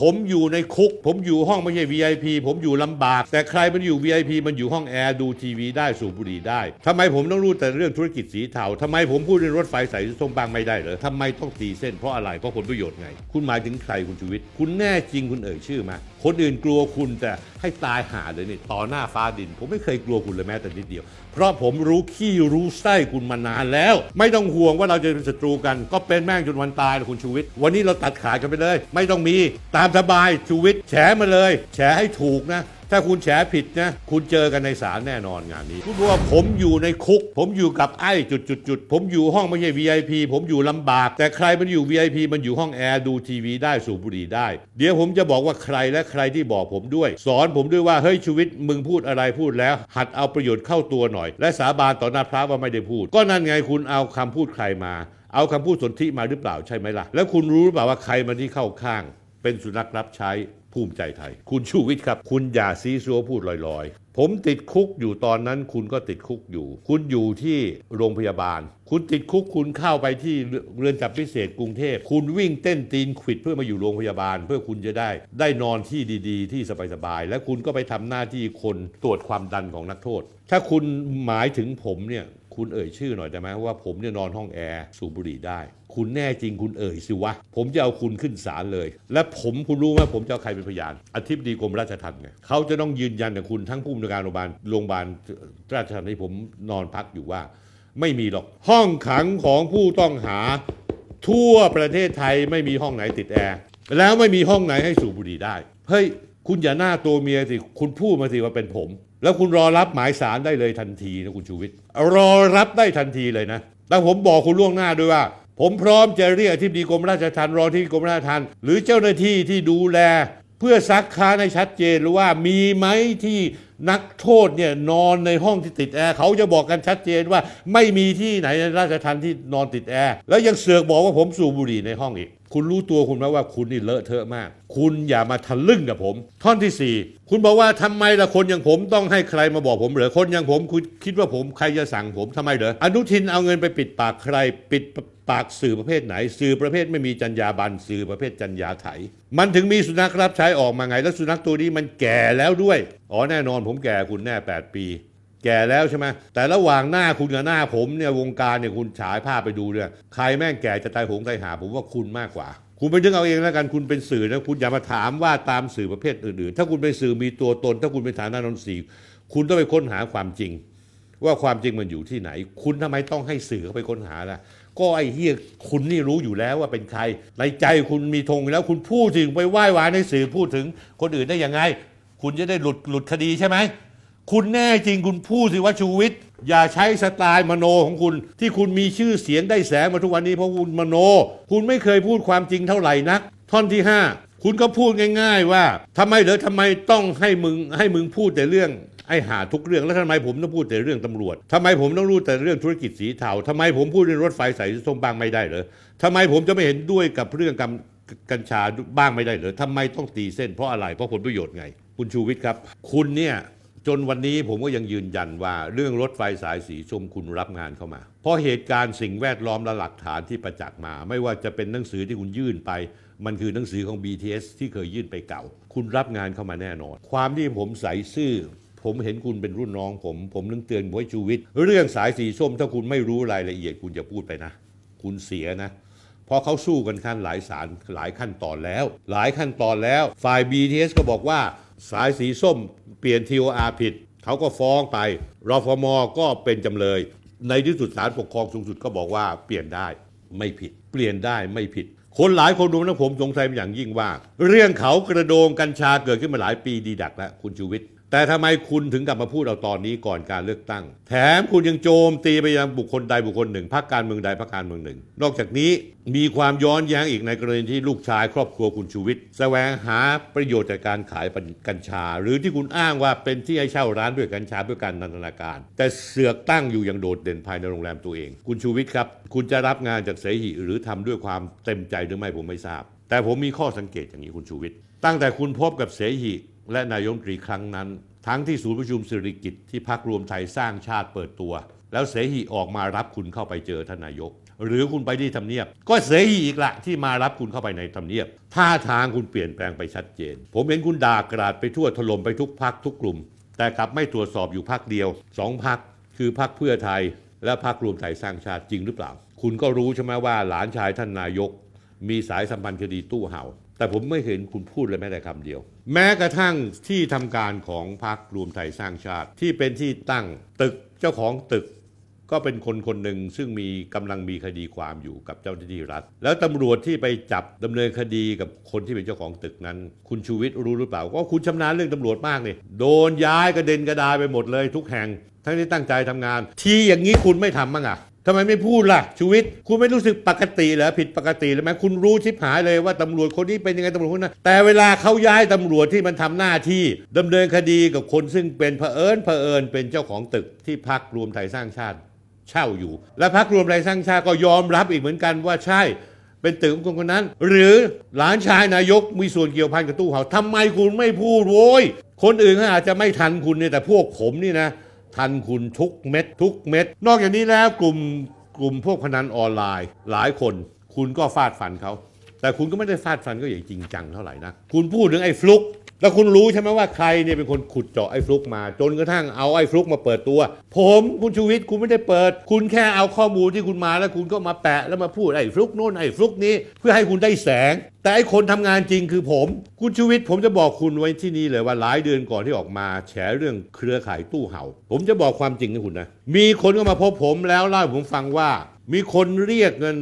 ผมอยู่ในคุก ผมอยู่ห้องไม่ใช่ VIP ผมอยู่ลำบาก แต่ใครมันอยู่ VIP มันอยู่ห้องแอร์ดูทีวีได้สูบบุหรี่ได้ทำไมผมต้องรู้แต่เรื่องธุรกิจสีเทาทำไมผมพูดเรื่องรถไฟสายสีส้มบางไม่ได้เหรอทำไมต้องตีเส้นเพราะอะไรเพราะผลประโยชน์ไง คุณหมายถึงใครคุณชูวิทย์คุณแน่จริงคุณเอ่ยชื่อมาคนอื่นกลัวคุณแต่ให้ตายหาเลยนี่ต่อหน้าฟ้าดิน ผมไม่เคยกลัวคุณเลยแม้แต่นิดเดียว เพราะผมรู้ขี้รู้ไส้คุณมานานแล้ว ไม่ต้องห่วงว่าเราจะเป็นศัตรูกัน ก็เป็นแม่งจนวันตายนะคุณชูวิทย์วันนี้เราตัดขาดกันไปเลย ไม่ต้องมีตามสบายชูวิทย์แฉมาเลย แฉให้ถูกนะ ถ้าคุณแฉผิดนะคุณเจอกันในศาลแน่นอนงานนี้คุณบอกว่าผมอยู่ในคุก ผมอยู่กับไอ้จุดจุดจุดๆผมอยู่ห้องไม่ใช่ VIP ผมอยู่ลำบาก แต่ใครมันอยู่ VIP มันอยู่ห้องแอร์ดูทีวีได้สูบบุหรี่ได้ เดี๋ยวผมจะบอกว่าใครและใครที่บอกผมด้วย สอนผมด้วยว่าเฮ้ยชูวิทย์มึงพูดอะไรพูดแล้ว หัดเอาประโยชน์เข้าตัวหน่อย และสาบานต่อหน้าพระว่าไม่ได้พูด ก็นั่นไงคุณเอาคำพูดใครมา เอาคำพูดสนธิมาหรือเปล่าใช่ไหมล่ะ แล้วคุณรู้หรือเปล่าว่าใครมันที่เข้าข้าง เป็นสุนัขรับใช้ภูมิใจไทย คุณชูวิทย์ครับ คุณอย่าซีซัวพูดลอยๆ ผมติดคุกอยู่ตอนนั้นคุณก็ติดคุกอยู่ คุณอยู่ที่โรงพยาบาล คุณติดคุกคุณเข้าไปที่เรือนจำพิเศษกรุงเทพ คุณวิ่งเต้นตีนขวิดเพื่อมาอยู่โรงพยาบาล เพื่อคุณจะได้ ได้นอนที่ดีๆ ที่สบายๆและคุณก็ไปทำหน้าที่คนตรวจความดันของนักโทษ ถ้าคุณหมายถึงผมเนี่ย คุณเอ่ยชื่อหน่อยได้ไหมว่าผมเนี่ยนอนห้องแอร์สูบบุหรี่ได้ คุณแน่จริงคุณเอ่ยสิวะ ผมจะเอาคุณขึ้นศาลเลย และผมคุณรู้ไหมผมจะเอาใครเป็นพยานอธิบดีกรมราชทัณฑ์ไงเขาจะต้องยืนยันกับคุณทั้งผู้อำนวยการโรงพยาบาลโรงพยาบาลราชทัณฑ์ที่ผมนอนพักอยู่ว่า ไม่มีหรอกห้องขังของผู้ต้องหา ทั่วประเทศไทยไม่มีห้องไหนติดแอร์แล้วไม่มีห้องไหนให้สูบบุหรี่ได้เฮ้ย คุณอย่าหน้าตัวเมียสิ คุณพูดมาสิว่าเป็นผม แล้วคุณรอรับหมายสารได้เลยทันทีนะคุณชูวิทย์ รอรับได้ทันทีเลยนะแล้วผมบอกคุณล่วงหน้าด้วยว่า ผมพร้อมจะเรียกอธิบดีกรมราชทัณฑ์รอที่กรมราชทัณฑ์หรือเจ้าหน้าที่ที่ดูแล เพื่อซักค้านให้ชัดเจนหรือว่ามีไหมที่นักโทษเนี่ยนอนในห้องที่ติดแอร์เขาจะบอกกันชัดเจนว่า ไม่มีที่ไหนในราชทัณฑ์ที่นอนติดแอร์แล้วยังเสือกบอกว่าผมสูบบุหรี่ในห้องอีก คุณรู้ตัวคุณไหมว่าคุณนี่เลอะเทอะมาก คุณอย่ามาทะลึ่งกับผม ท่อนที่สี่คุณบอกว่าทำไมละคนอย่างผมต้องให้ใครมาบอกผมเหรอคนอย่างผมคุณคิดว่าผมใครจะสั่งผมทำไมเหรออนุทินเอาเงินไปปิดปากใครปิดปากสื่อประเภทไหน สื่อประเภทไม่มีจรรยาบรรณสื่อประเภทจรรยาไถ มันถึงมีสุนัขรับใช้ออกมาไง แล้วสุนัขตัวนี้มันแก่แล้วด้วยอ๋อแน่นอนผมแก่คุณแน่ 8 ปี แก่แล้วใช่ไหมแต่ระหว่างหน้าคุณกับหน้าผมเนี่ยวงการเนี่ยคุณฉายภาพไปดูเนี่ยใครแม่งแก่จะตายโหงตายหา ผมว่าคุณมากกว่า คุณไปนึกเอาเองแล้วกันคุณเป็นสื่อนะคุณอย่ามาถามว่าตามสื่อประเภทอื่นๆ ถ้าคุณเป็นสื่อมีตัวตน ถ้าคุณเป็นฐานะนนทรีคุณต้องไปค้นหาความจริง ว่าความจริงมันอยู่ที่ไหน คุณทำไมต้องให้สื่อเขาไปค้นหาล่ะก็ไอ้เฮียคุณนี่รู้อยู่แล้วว่าเป็นใครในใจคุณมีธงแล้ว คุณพูดถึงไปไหว้วานในสื่อพูดถึงคนอื่นได้ยังไง คุณจะได้หลุดหลุดคดีใช่ไหม คุณแน่จริงคุณพูดสิว่าชูวิทย์อย่าใช้สไตล์มโนของคุณ ที่คุณมีชื่อเสียงได้แสงมาทุกวันนี้เพราะคุณมโน คุณไม่เคยพูดความจริงเท่าไหร่นัก ท่อนที่ห้าคุณก็พูดง่าย ๆ ว่าทำไมเหรอทำไมต้องให้มึงให้มึงพูดแต่เรื่องไอ้หาทุกเรื่องแล้วทำไมผมต้องพูดแต่เรื่องตำรวจทำไมผมต้องรู้แต่เรื่องธุรกิจสีเทาทำไมผมพูดเรื่องรถไฟสายส้มบ้างไม่ได้เหรอทำไมผมจะไม่เห็นด้วยกับเรื่องกำกัญชาบ้างไม่ได้เหรอทำไมต้องตีเส้นเพราะอะไรเพราะผลประโยชน์ไง คุณชูวิทย์ครับ คุณเนี่ย จนวันนี้ผมก็ยังยืนยันว่าเรื่องรถไฟสายสีชมคุณรับงานเข้ามา เพราะเหตุการณ์สิ่งแวดล้อมและหลักฐานที่ประจักษ์มา ไม่ว่าจะเป็นหนังสือที่คุณยื่นไป มันคือหนังสือของ BTS ที่เคยยื่นไปเก่า คุณรับงานเข้ามาแน่นอน ความที่ผมใส่ซื่อ ผมเห็นคุณเป็นรุ่นน้องผม ผมนึงเตือนไว้ชูวิทย์เรื่องสายสีส้มถ้าคุณไม่รู้รายละเอียดคุณจะพูดไปนะ คุณเสียนะเพราะเขาสู้กันขั้นหลายสารหลายขั้นตอนแล้ว หลายขั้นตอนแล้ว ฝ่าย BTS ก็บอกว่า สายสีส้มเปลี่ยน TOR ผิด เขาก็ฟ้องไปรฟมก็เป็นจำเลย ในที่สุดศาลปกครองสูงสุดก็บอกว่าเปลี่ยนได้ไม่ผิด เปลี่ยนได้ไม่ผิด คนหลายคนรวมทั้งผมสงสัยเป็นอย่างยิ่งว่า เรื่องเขากระโดงกัญชาเกิดขึ้นมาหลายปีดีดักแล้วคุณชูวิทย์ แต่ทำไมคุณถึงกลับมาพูดเอาตอนนี้ก่อนการเลือกตั้ง แถมคุณยังโจมตีไปยังบุคคลใดบุคคลหนึ่งพรรคการเมืองใดพรรคการเมืองหนึ่ง นอกจากนี้มีความย้อนแย้งอีกในกรณีที่ลูกชายครอบครัวคุณชูวิทย์แสวงหาประโยชน์จากการขายกัญชา หรือที่คุณอ้างว่าเป็นที่ให้เช่าร้านด้วยกัญชาเพื่อการนันทนาการ แต่เสือกตั้งอยู่อย่างโดดเด่นภายในโรงแรมตัวเอง คุณชูวิทย์ครับคุณจะรับงานจากเสหิหรือทำด้วยความเต็มใจหรือไม่ผมไม่ทราบ แต่ผมมีข้อสังเกตอย่างนี้คุณชูวิทย์ตั้งแต่คุณพบกับเสหิ และนายกรัฐมนตรีครั้งนั้น ทั้งที่ศูนย์ประชุมสิริกิตที่พักรวมไทยสร้างชาติเปิดตัว แล้วเสหิออกมารับคุณเข้าไปเจอท่านนายก หรือคุณไปที่ทำเนียบ ก็เสรีอีกละที่มารับคุณเข้าไปในทำเนียบท่าทางคุณเปลี่ยนแปลงไปชัดเจน ผมเห็นคุณด่ากราดไปทั่วถล่มไปทุกพักทุกกลุ่ม แต่กลับไม่ตรวจสอบอยู่พักเดียวสองพักคือพักเพื่อไทย และพักรวมไทยสร้างชาติจริงหรือเปล่า คุณก็รู้ใช่ไหมว่าหลานชายท่านนายก มีสายสัมพันธ์คดีตู้เห่า แต่ผมไม่เห็นคุณพูดเลยแม้แต่คำเดียว แม้กระทั่งที่ทำการของพรรครวมไทยสร้างชาติ ที่เป็นที่ตั้งตึกเจ้าของตึก ก็เป็นคนคนหนึ่งซึ่งมีกำลังมีคดีความอยู่กับเจ้าหน้าที่รัฐ แล้วตำรวจที่ไปจับดำเนินคดีกับคนที่เป็นเจ้าของตึกนั้น คุณชูวิทย์รู้หรือเปล่าว่าคุณชำนาญเรื่องตำรวจมากเนี่ยโดนย้ายกระเด็นกระดายไปหมดเลยทุกแห่งทั้งที่ตั้งใจทำงาน ทีอย่างนี้คุณไม่ทำมั้งอะ ทำไมไม่พูดล่ะชูวิทย์คุณไม่รู้สึกปกติเหรอผิดปกติเลยไหมคุณรู้ชิบหายเลยว่าตำรวจคนนี้เป็นยังไงตำรวจคนนั้นแต่เวลาเขาย้ายตำรวจที่มันทำหน้าที่ดำเนินคดีกับคนซึ่งเป็นเผอิญเผอิญเป็นเจ้าของตึกที่พักรวมไทยสร้างชาติ เช่าอยู่ และพักรวมไทยสร้างชาติก็ยอมรับอีกเหมือนกันว่าใช่เป็นตึกของคนคนนั้น หรือหลานชายนายกมีส่วนเกี่ยวพันกับตู้เห่าทำไมคุณไม่พูดโว้ยคนอื่นเขาอาจจะไม่ทันคุณเนี่ยแต่พวกผมนี่นะ ทันคุณทุกเม็ดทุกเม็ด นอกจากนี้แล้วกลุ่มกลุ่มพวกพนันออนไลน์ หลายคนคุณก็ฟาดฟันเขา แต่คุณก็ไม่ได้ฟาดฟันก็อย่างจริงจังเท่าไหร่นะ คุณพูดถึงไอ้ฟลุก แล้วคุณรู้ใช่ไหมว่าใครเนี่ยเป็นคนขุดเจาะไอ้ฟลุกมา จนกระทั่งเอาไอ้ฟลุกมาเปิดตัว ผมคุณชูวิทย์คุณไม่ได้เปิด คุณแค่เอาข้อมูลที่คุณมาแล้วคุณก็มาแปะแล้วมาพูดไอ้ฟลุกโน่นไอ้ฟลุกนี้เพื่อให้คุณได้แสง แต่ไอ้คนทำงานจริงคือผม คุณชูวิทย์ผมจะบอกคุณไว้ที่นี่เลยว่าหลายเดือนก่อนที่ออกมา แฉเรื่องเครือข่ายตู้เห่า ผมจะบอกความจริงให้คุณนะมีคนก็มาพบผมแล้วเล่าให้ผมฟังว่า มีคนเรียกเงิน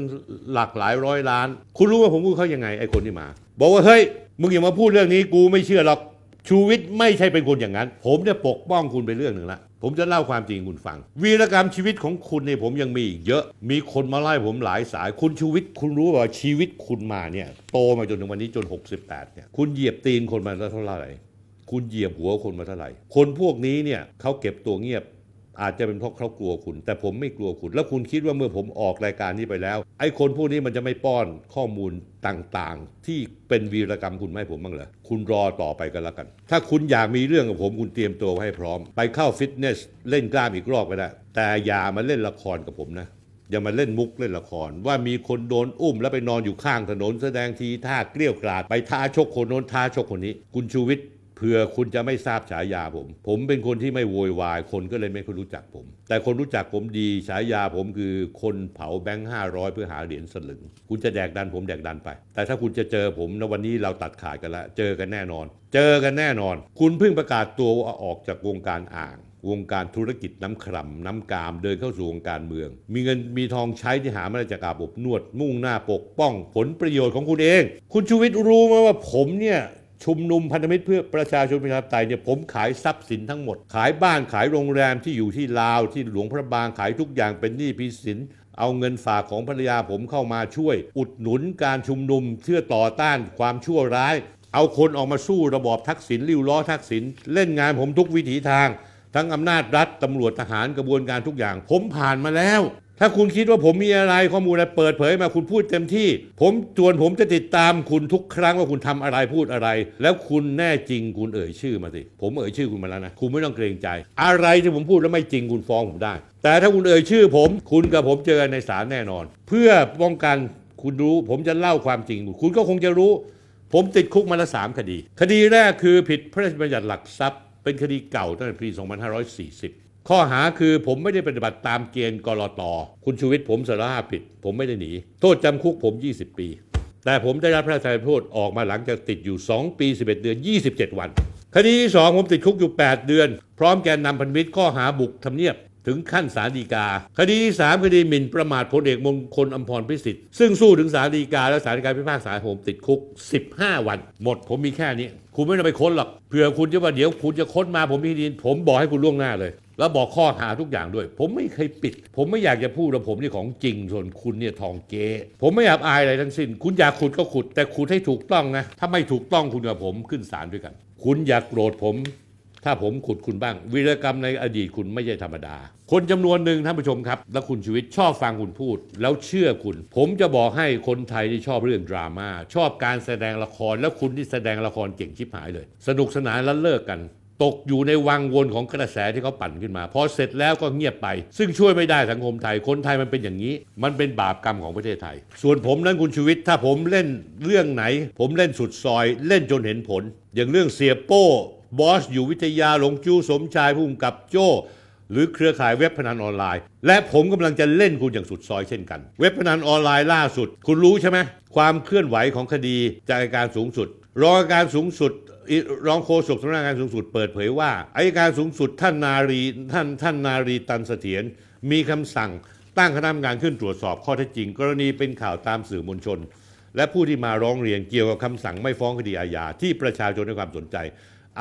หลักหลายร้อยล้าน คุณรู้ว่าผมพูดเขายังไงไอ้คนที่มา บอกว่าเฮ้ย มึงอย่ามาพูดเรื่องนี้กูไม่เชื่อหรอกชูวิทย์ไม่ใช่เป็นคนอย่างนั้น ผมเนี่ยปกป้องคุณไปเรื่องหนึ่งละผมจะเล่าความจริงคุณฟัง วีรกรรมชีวิตของคุณเนี่ยผมยังมีอีกเยอะ มีคนมาไล่ผมหลายสาย คุณชูวิทย์คุณรู้ว่าชีวิตคุณมาเนี่ยโตมาจนถึงวันนี้จน 68เนี่ยคุณเหยียบตีนคนมาแล้วเท่าไหร่ คุณเหยียบหัวคนมาเท่าไหร่ คนพวกนี้เนี่ยเขาเก็บตัวเงียบ อาจจะเป็นเพราะเขากลัวคุณ แต่ผมไม่กลัวคุณ แล้วคุณคิดว่าเมื่อผมออกรายการนี้ไปแล้ว ไอ้คนพวกนี้มันจะไม่ป้อนข้อมูลต่างๆ ที่เป็นวีรกรรมคุณไม่ให้ผมบ้างเหรอคุณรอต่อไปกันแล้วกัน ถ้าคุณอยากมีเรื่องกับผมคุณเตรียมตัวให้พร้อม ไปเข้าฟิตเนสเล่นกล้ามอีกรอบก็ได้แต่อย่ามาเล่นละครกับผมนะอย่ามาเล่นมุกเล่นละคร ว่ามีคนโดนอุ้มแล้วไปนอนอยู่ข้างถนนแสดงทีท่าเกลี้ยวกราดไปท้าชกคนโน้นท้าชกคนนี้ คุณชูวิทย์ เผื่อคุณจะไม่ทราบฉายาผม ผมเป็นคนที่ไม่โวยวาย คนก็เลยไม่ค่อยรู้จักผม แต่คนรู้จักผมดีฉายาผมคือคนเผาแบงค์ห้าร้อยเพื่อหาเหรียญสลึง คุณจะแดกดันผมแดกดันไป แต่ถ้าคุณจะเจอผมนะวันนี้เราตัดขาดกันแล้วเจอกันแน่นอน เจอกันแน่นอน คุณเพิ่งประกาศตัวว่าออกจากวงการอ่างวงการธุรกิจน้ำคร่ำน้ำกามเดินเข้าสู่วงการเมือง มีเงินมีทองใช้ที่หามาได้จากอาบอบนวด มุ่งหน้าปกป้อง ผลประโยชน์ของคุณเอง คุณชูวิทย์รู้ไหมว่าผมเนี่ย ชุมนุมพันธมิตรเพื่อประชาชนประชาธิปไตยเนี่ยผมขายทรัพย์สินทั้งหมด ขายบ้านขายโรงแรมที่อยู่ที่ลาวที่หลวงพระบางขายทุกอย่างเป็นหนี้พิสินเอาเงินฝากของภรรยาผมเข้ามาช่วย อุดหนุนการชุมนุมเพื่อต่อต้านความชั่วร้าย เอาคนออกมาสู้ระบอบทักษิณริ้วล้อทักษิณเล่นงานผมทุกวิถีทาง ทั้งอำนาจรัฐตำรวจทหารกระบวนการทุกอย่าง ผมผ่านมาแล้ว ถ้าคุณคิดว่าผมมีอะไรข้อมูลอะไรเปิดเผยมาคุณพูดเต็มที่ ผมจวนผมจะติดตามคุณทุกครั้งว่าคุณทำอะไรพูดอะไร แล้วคุณแน่จริงคุณเอ่ยชื่อมาสิผมเอ่ยชื่อคุณมาแล้วนะคุณไม่ต้องเกรงใจ อะไรที่ผมพูดแล้วไม่จริงคุณฟ้องผมได้ แต่ถ้าคุณเอ่ยชื่อ ผม คุณกับผมเจอในศาลแน่นอน เพื่อป้องกันคุณรู้ ผมจะเล่าความจริง คุณก็คงจะรู้ ผมติดคุกมาแล้วสามคดี คดีแรกคือผิดพระราชบัญญัติหลักทรัพย์ เป็นคดีเก่าตั้งแต่ปี 2540 ข้อหาคือผมไม่ได้ปฏิบัติตามเกณฑ์กรอตคุณชูวิทย์ผมสารภาพผิด ผมไม่ได้หนี โทษจำคุกผม 20 ปี แต่ผมได้รับพระราชทานโทษออกมาหลังจากติดอยู่ 2 ปี 11 เดือน 27 วัน คดีที่ 2 ผมติดคุกอยู่ 8 เดือน พร้อมแกนนำพันธมิตรข้อหาบุกทำเนียบถึงขั้นศาลฎีกา คดีที่ 3 คดีหมิ่นประมาทพลเอกมงคลอมพรพิสิทธิ์ ซึ่งสู้ถึงศาลฎีกา แล้วศาลฎีกาพิพากษาผมติดคุก 15 วัน หมดผมมีแค่นี้ คุณไม่ต้องไปค้นหรอกเผื่อคุณจะว่าเดี๋ยวคุณจะค้นมาผมมีดีผมบอกให้คุณล่วงหน้าเลย แล้วบอกข้อหาทุกอย่างด้วย ผมไม่เคยปิด ผมไม่อยากจะพูดว่าผมนี่ของจริง ส่วนคุณเนี่ยทองเก๊ผมไม่อยากอายอะไรทั้งสิ้น คุณอยากขุดก็ขุด แต่ขุดให้ถูกต้องนะ ถ้าไม่ถูกต้องคุณกับผมขึ้นศาลด้วยกัน คุณอยากโกรธผม ถ้าผมขุดคุณบ้าง วีรกรรมในอดีตคุณไม่ใช่ธรรมดา คนจำนวนหนึ่งท่านผู้ชมครับ และคุณชีวิตชอบฟังคุณพูด แล้วเชื่อคุณ ผมจะบอกให้คนไทยที่ชอบเรื่องดราม่าชอบการแสดงละครแล้วคุณที่แสดงละครเก่งชิบหายเลย สนุกสนานแล้วเลิกกัน ตกอยู่ในวังวนของกระแสที่เขาปั่นขึ้นมา พอเสร็จแล้วก็เงียบไป ซึ่งช่วยไม่ได้สังคมไทย คนไทยมันเป็นอย่างนี้ มันเป็นบาปกรรมของประเทศไทย ส่วนผมนั้นคุณชูวิทย์ถ้าผมเล่นเรื่องไหน ผมเล่นสุดซอย เล่นจนเห็นผล อย่างเรื่องเสียโป้บอสอยู่วิทยาหลงจู้สมชายผู้กำกับโจ้หรือเครือข่ายเว็บพนันออนไลน์ และผมกำลังจะเล่นคุณอย่างสุดซอยเช่นกัน เว็บพนันออนไลน์ล่าสุด คุณรู้ใช่ไหมความเคลื่อนไหวของคดีจากการสูงสุด รองการสูงสุดรองโฆษกสำนักงานสูงสุดเปิดเผยว่าอัยการสูงสุดท่านนารีท่านท่านนารีตันเสถียรมีคำสั่งตั้งคณะกรรมการขึ้นตรวจสอบข้อเท็จจริง กรณีเป็นข่าวตามสื่อมวลชน และผู้ที่มาร้องเรียนเกี่ยวกับคำสั่งไม่ฟ้องคดีอาญาที่ประชาชนให้ความสนใจ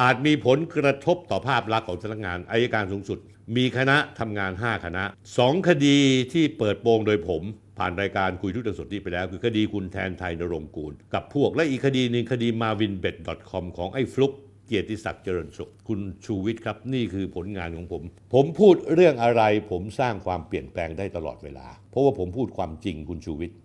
อาจมีผลกระทบต่อภาพลักษณ์ของสำนักงานอายการสูงสุด มีคณะทำงาน 5 คณะ 2 คดีที่เปิดโปงโดยผม ผ่านรายการคุยทุกเรื่องสดที่ไปแล้ว คือคดีคุณแทนไทยนรงค์กูล กับพวกและอีกคดีหนึ่งคดี marvinbet.com ของไอ้ฟลุกเกียรติศักดิ์เจริญสุข คุณชูวิทย์ครับ นี่คือผลงานของผม ผมพูดเรื่องอะไรผมสร้างความเปลี่ยนแปลงได้ตลอดเวลา เพราะว่าผมพูดความจริงคุณชูวิทย์